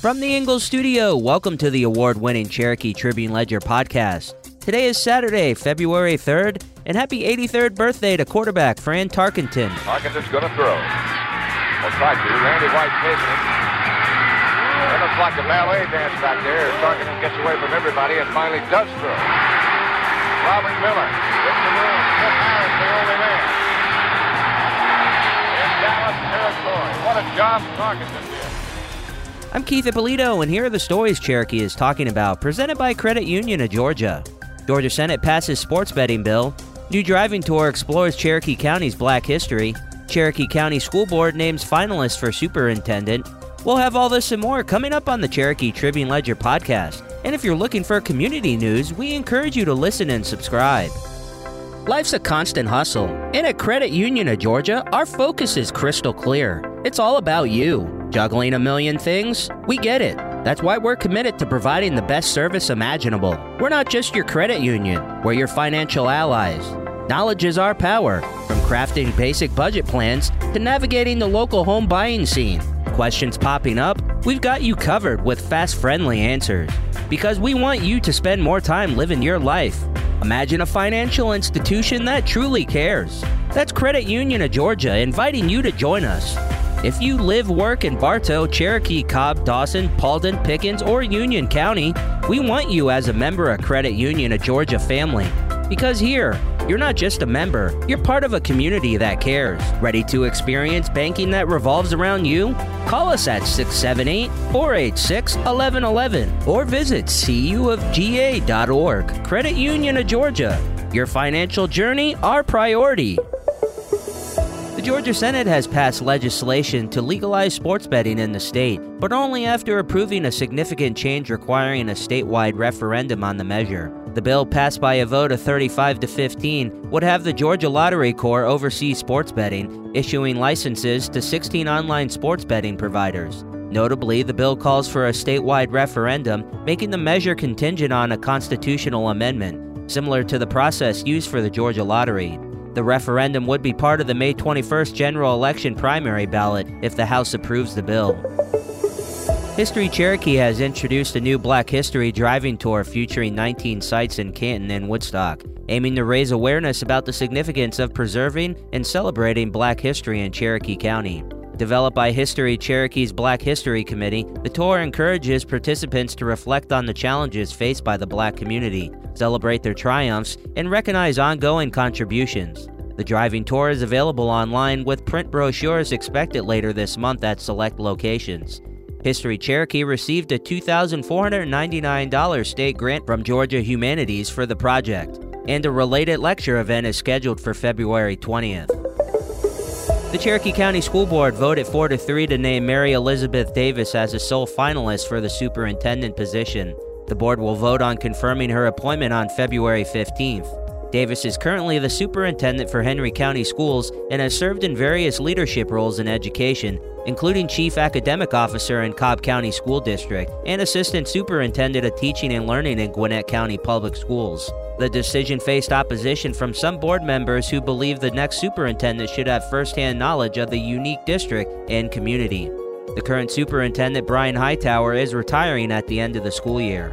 From the Ingles studio, welcome to the award winning Cherokee Tribune Ledger podcast. Today is Saturday, February 3rd, and happy 83rd birthday to quarterback Fran Tarkenton. Tarkenton's going to throw. Well, try to. Randy White taking it. It looks like a ballet dance back there as Tarkenton gets away from everybody and finally does throw. Robert Miller gets the room. Cliff Harris, the only man. In Dallas territory. What a job Tarkenton did. I'm Keith Ippolito, and here are the stories Cherokee is talking about, presented by Credit Union of Georgia. Georgia Senate passes sports betting bill. New driving tour explores Cherokee County's black history. Cherokee County School Board names finalists for superintendent. We'll have all this and more coming up on the Cherokee Tribune Ledger podcast. And if you're looking for community news, we encourage you to listen and subscribe. Life's a constant hustle, and at Credit Union of Georgia, our focus is crystal clear. It's all about you. Juggling a million things? We get it. That's why we're committed to providing the best service imaginable. We're not just your credit union, we're your financial allies. Knowledge is our power, from crafting basic budget plans to navigating the local home buying scene. Questions popping up? We've got you covered with fast, friendly answers. Because we want you to spend more time living your life. Imagine a financial institution that truly cares. That's Credit Union of Georgia inviting you to join us. If you live, work in Bartow, Cherokee, Cobb, Dawson, Paulding, Pickens, or Union County, we want you as a member of Credit Union of Georgia family. Because here, you're not just a member, you're part of a community that cares. Ready to experience banking that revolves around you? Call us at 678 486 1111 or visit cuofga.org. Credit Union of Georgia. Your financial journey, our priority. The Georgia Senate has passed legislation to legalize sports betting in the state, but only after approving a significant change requiring a statewide referendum on the measure. The bill, passed by a vote of 35 to 15, would have the Georgia Lottery Corps oversee sports betting, issuing licenses to 16 online sports betting providers. Notably, the bill calls for a statewide referendum, making the measure contingent on a constitutional amendment, similar to the process used for the Georgia Lottery. The referendum would be part of the May 21st general election primary ballot if the House approves the bill. History Cherokee has introduced a new Black History driving tour featuring 19 sites in Canton and Woodstock, aiming to raise awareness about the significance of preserving and celebrating Black history in Cherokee County. Developed by History Cherokee's Black History Committee, the tour encourages participants to reflect on the challenges faced by the black community, celebrate their triumphs, and recognize ongoing contributions. The driving tour is available online with print brochures expected later this month at select locations. History Cherokee received a $2,499 state grant from Georgia Humanities for the project, and a related lecture event is scheduled for February 20th. The Cherokee County School Board voted 4 to 3 to name Mary Elizabeth Davis as the sole finalist for the superintendent position. The board will vote on confirming her appointment on February 15th. Davis is currently the superintendent for Henry County Schools and has served in various leadership roles in education, including chief academic officer in Cobb County School District and assistant superintendent of teaching and learning in Gwinnett County Public Schools. The decision faced opposition from some board members who believe the next superintendent should have firsthand knowledge of the unique district and community. The current superintendent, Brian Hightower, is retiring at the end of the school year.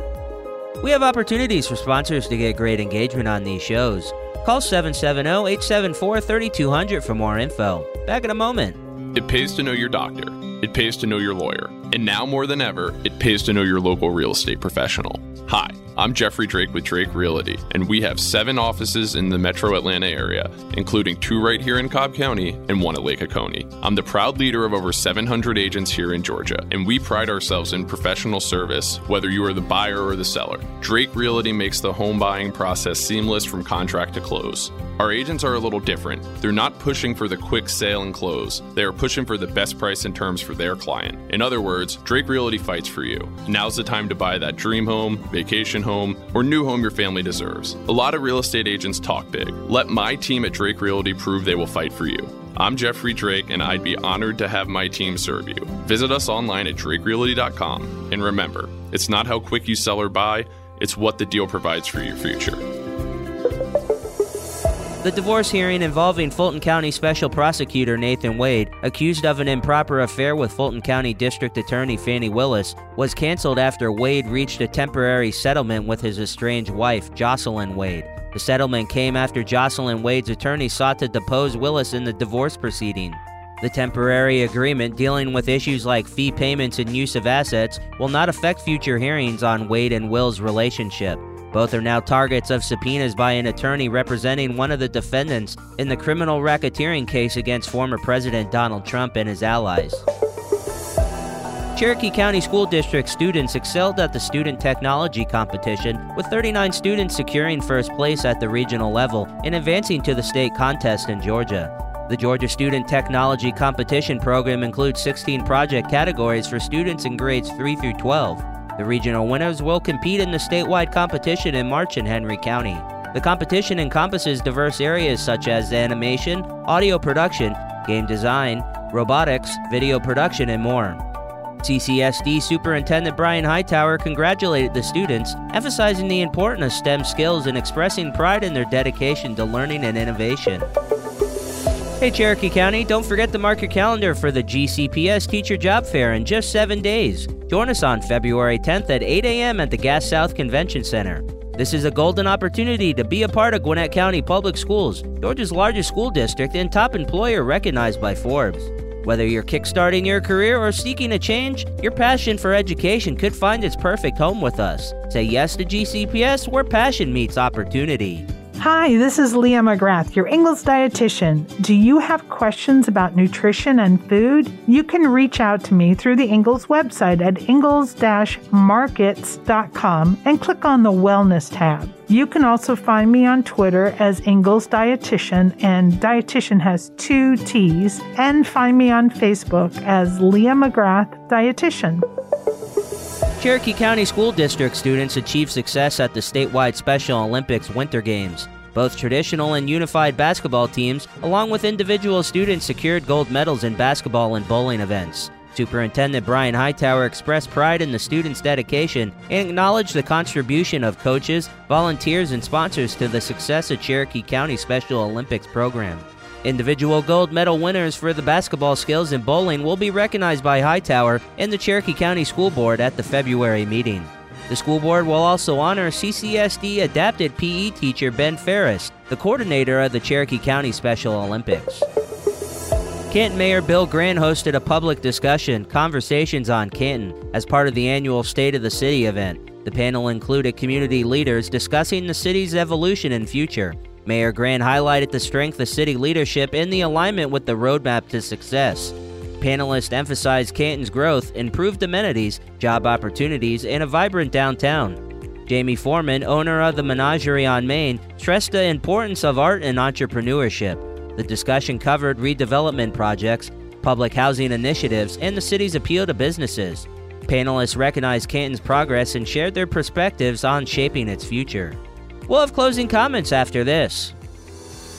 We have opportunities for sponsors to get great engagement on these shows. Call 770 874 3200 for more info. Back in a moment. It pays to know your doctor. It pays to know your lawyer. And now more than ever, it pays to know your local real estate professional. Hi, I'm Jeffrey Drake with Drake Realty, and we have seven offices in the metro Atlanta area, including two right here in Cobb County and one at Lake Oconee. I'm the proud leader of over 700 agents here in Georgia, and we pride ourselves in professional service, whether you are the buyer or the seller. Drake Realty makes the home buying process seamless from contract to close. Our agents are a little different. They're not pushing for the quick sale and close. They are pushing for the best price and terms for their client. In other words, Drake Realty fights for you. Now's the time to buy that dream home, vacation home, or new home your family deserves. A lot of real estate agents talk big. Let my team at Drake Realty prove they will fight for you. I'm Jeffrey Drake, and I'd be honored to have my team serve you. Visit us online at drakerealty.com. And remember, it's not how quick you sell or buy, it's what the deal provides for your future. The divorce hearing involving Fulton County Special Prosecutor Nathan Wade, accused of an improper affair with Fulton County District Attorney Fani Willis, was canceled after Wade reached a temporary settlement with his estranged wife, Jocelyn Wade. The settlement came after Jocelyn Wade's attorney sought to depose Willis in the divorce proceeding. The temporary agreement dealing with issues like fee payments and use of assets will not affect future hearings on Wade and Will's relationship. Both are now targets of subpoenas by an attorney representing one of the defendants in the criminal racketeering case against former President Donald Trump and his allies. Cherokee County School District students excelled at the student technology competition, with 39 students securing first place at the regional level and advancing to the state contest in Georgia. The Georgia Student Technology Competition Program includes 16 project categories for students in grades 3 through 12. The regional winners will compete in the statewide competition in March in Henry County. The competition encompasses diverse areas such as animation, audio production, game design, robotics, video production, and more. CCSD Superintendent Brian Hightower congratulated the students, emphasizing the importance of STEM skills and expressing pride in their dedication to learning and innovation. Hey, Cherokee County, don't forget to mark your calendar for the GCPS Teacher Job Fair in just seven days. Join us on February 10th at 8 a.m. at the Gas South Convention Center. This is a golden opportunity to be a part of Gwinnett County Public Schools, Georgia's largest school district and top employer recognized by Forbes. Whether you're kickstarting your career or seeking a change, your passion for education could find its perfect home with us. Say yes to GCPS where passion meets opportunity. Hi, this is Leah McGrath, your Ingles dietitian. Do you have questions about nutrition and food? You can reach out to me through the Ingles website at ingles-markets.com and click on the Wellness tab. You can also find me on Twitter as Ingles Dietitian, and Dietitian has two T's, and find me on Facebook as Leah McGrath Dietitian. Cherokee County School District students achieved success at the statewide Special Olympics Winter Games. Both traditional and unified basketball teams, along with individual students, secured gold medals in basketball and bowling events. Superintendent Brian Hightower expressed pride in the students' dedication and acknowledged the contribution of coaches, volunteers, and sponsors to the success of Cherokee County Special Olympics program. Individual gold medal winners for the basketball skills and bowling will be recognized by Hightower and the Cherokee County School Board at the February meeting. The school board will also honor CCSD adapted PE teacher Ben Ferris, the coordinator of the Cherokee County Special Olympics. Canton Mayor Bill Grant hosted a public discussion, Conversations on Canton, as part of the annual State of the City event. The panel included community leaders discussing the city's evolution and future. Mayor Grant highlighted the strength of city leadership and the alignment with the roadmap to success. Panelists emphasized Canton's growth, improved amenities, job opportunities, and a vibrant downtown. Jamie Foreman, owner of the Menagerie on Main, stressed the importance of art and entrepreneurship. The discussion covered redevelopment projects, public housing initiatives, and the city's appeal to businesses. Panelists recognized Canton's progress and shared their perspectives on shaping its future. We'll have closing comments after this.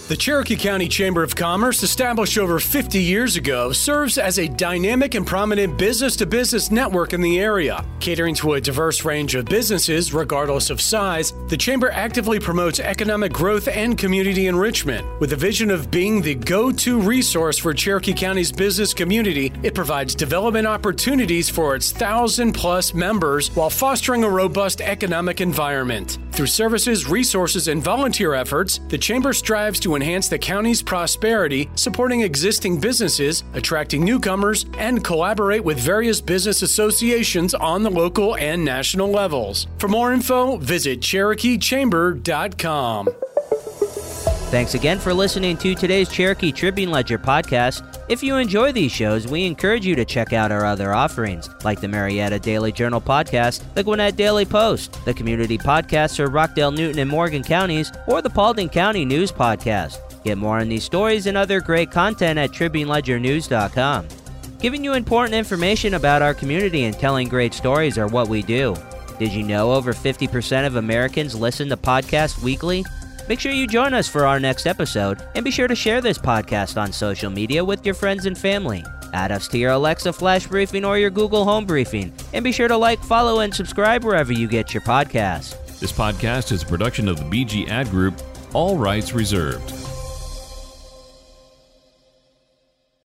The Cherokee County Chamber of Commerce, established over 50 years ago, serves as a dynamic and prominent business to business network in the area. Catering to a diverse range of businesses, regardless of size, the Chamber actively promotes economic growth and community enrichment. With a vision of being the go to resource for Cherokee County's business community, it provides development opportunities for its thousand plus members while fostering a robust economic environment. Through services, resources, and volunteer efforts, the Chamber strives to enhance the county's prosperity, supporting existing businesses, attracting newcomers, and collaborate with various business associations on the local and national levels. For more info, visit CherokeeChamber.com. Thanks again for listening to today's Cherokee Tribune Ledger podcast. If you enjoy these shows, we encourage you to check out our other offerings, like the Marietta Daily Journal podcast, the Gwinnett Daily Post, the community podcasts for Rockdale, Newton, and Morgan counties, or the Paulding County News podcast. Get more on these stories and other great content at TribuneLedgerNews.com. Giving you important information about our community and telling great stories are what we do. Did you know over 50% of Americans listen to podcasts weekly? Make sure you join us for our next episode, and be sure to share this podcast on social media with your friends and family. Add us to your Alexa Flash Briefing or your Google Home Briefing, and be sure to like, follow, and subscribe wherever you get your podcasts. This podcast is a production of the BG Ad Group, all rights reserved.